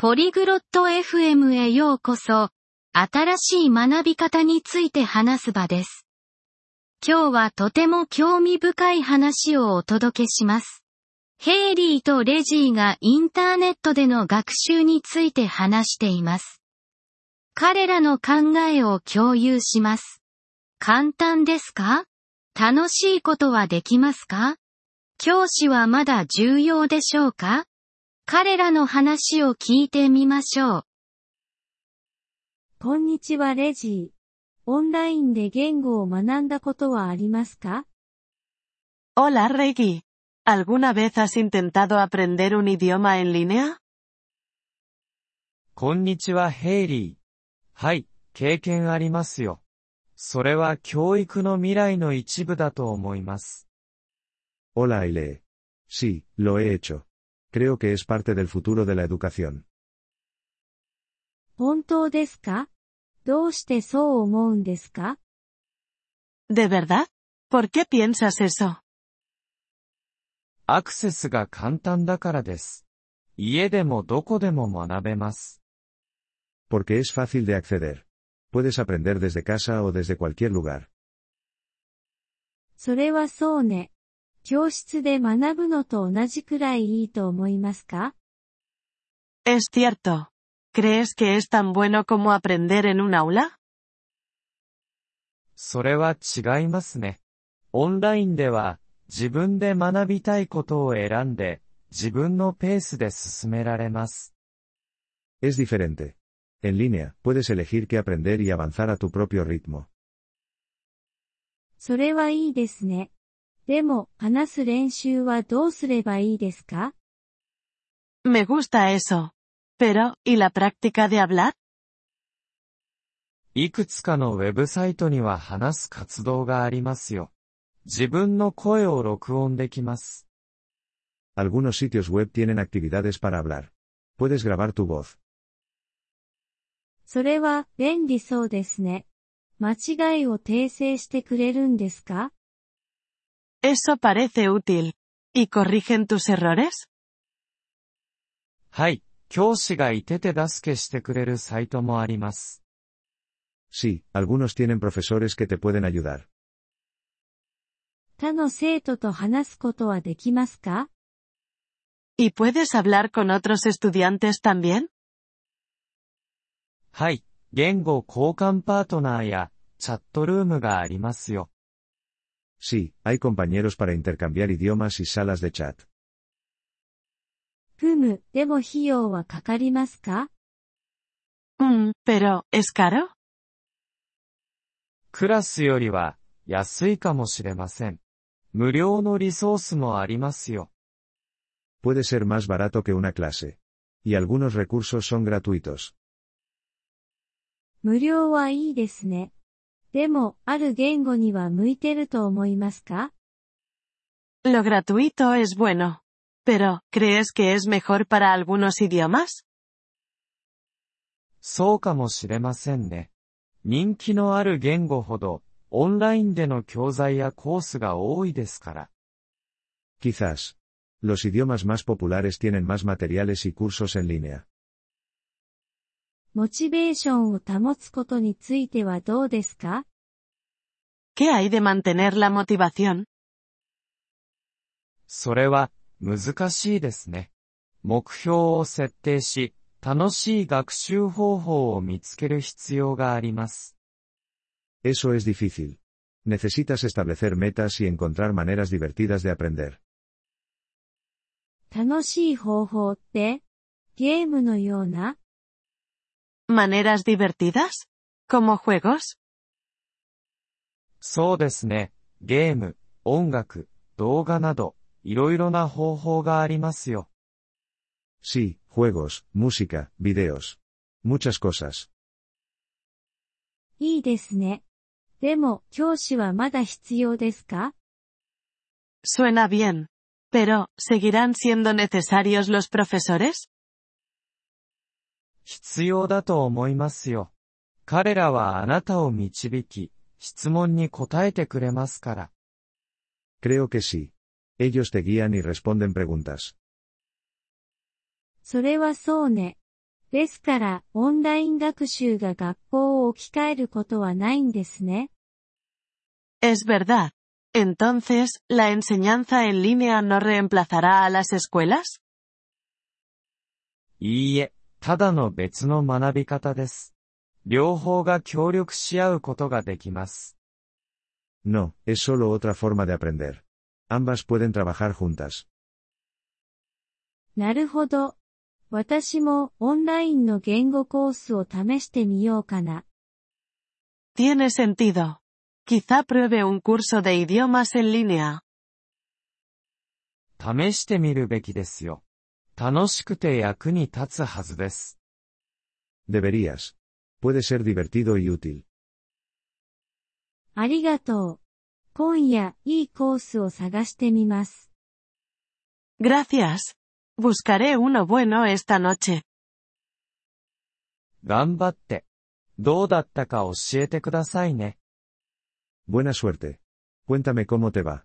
ポリグロット FM へようこそ、新しい学び方について話す場です。今日はとても興味深い話をお届けします。ヘイリーとレジーがインターネットでの学習について話しています。彼らの考えを共有します。簡単ですか？楽しいことはできますか？教師はまだ重要でしょうか？彼らの話を聞いてみましょう。こんにちはレジー。オンラインで言語を学んだことはありますか？Hola Reggie. ¿Alguna vez has intentado aprender un idioma en línea? こんにちはヘイリー。はい、経験ありますよ。それは教育の未来の一部だと思います。Hola Aile. Sí, lo he hecho. Creo que es parte del futuro de la educación. 本当ですかどうしてそう思うんですか ¿De verdad? ¿Por qué piensas eso? アクセスが簡単だからです。家でもどこでも学べます。 Porque es fácil de acceder. Puedes aprender desde casa o desde cualquier lugar. それはそうね。 教室で学ぶのと同じくらいいいと思いますか Es cierto. ¿Crees que es tan bueno como aprender en un aula? それは違いますね。オンラインでは、自分で学びたいことを選んで、自分のペースで進められます。Es diferente. En línea, puedes elegir qué aprender y avanzar a tu propio ritmo. それはいいですね。でも、話す練習はどうすればいいですか Me gusta eso. Pero, ¿y la práctica de hablar? いくつかのウェブサイトには話す活動がありますよ。自分の声を録音できます。Algunos sitios web tienen actividades para hablar. Puedes grabar tu voz. それは、便利そうですね。間違いを訂正してくれるんですか Eso parece útil. ¿Y corrigen tus errores? はい、教師がいてて助けしてくれるサイトもあります。 Sí, algunos tienen profesores que te pueden ayudar. 他の生徒と話すことはできますか ¿Y puedes hablar con otros estudiantes también? はい、言語交換パートナーやチャットルームがありますよ。 Sí, hay compañeros para intercambiar idiomas y salas de chat. ふむ、でも費用はかかりますか Mm, pero, ¿es caro? クラスよりは安いかもしれません。無料のリソースもありますよ。 Puede ser más barato que una clase. Y algunos recursos son gratuitos. 無料はいいですね。 でも、ある言語には向いてると思いますか Lo gratuito es bueno. Pero, ¿crees que es mejor para algunos idiomas? そうかもしれませんね。人気のある言語ほど、オンラインでの教材やコースが多いですから。 Quizás. Los idiomas más populares tienen más materiales y cursos en línea. モチベーションを保つことについてはどうですか ¿Qué hay de mantener la motivación? それは、難しいですね。目標を設定し、楽しい学習方法を見つける必要があります。Eso es difícil. Necesitas establecer metas y encontrar maneras divertidas de aprender. 楽しい方法って、ゲームのような ¿Maneras divertidas? ¿Como juegos? そうですね。ゲーム、音楽、動画など、いろいろな方法がありますよ。 Sí, juegos, música, videos. Muchas cosas. いいですね。でも、教師はまだ必要ですか Suena bien. Pero, ¿seguirán siendo necesarios los profesores? 必要だと思いますよ。彼らはあなたを導き、質問に答えてくれますから。Creo que sí. Ellos te guían y responden preguntas. それはそうね。ですから、オンライン学習が学校を置き換えることはないんですね。Es verdad. Entonces, ¿la enseñanza en línea no reemplazará a las escuelas? いいえ、ただの別の学び方です。両方が協力し合うことができます。No, es solo otra forma de aprender. Ambas pueden trabajar juntas. なるほど。私もオンラインの言語コースを試してみようかな。Tiene sentido. Quizá pruebe un curso de idiomas en línea. 試してみるべきですよ。楽しくて役に立つはずです。Deberías. Puede ser divertido y útil. ありがとう。今夜、いいコースを探してみます。Gracias. Buscaré uno bueno esta noche. 頑張って。どうだったか教えてくださいね。Buena suerte. Cuéntame cómo te va.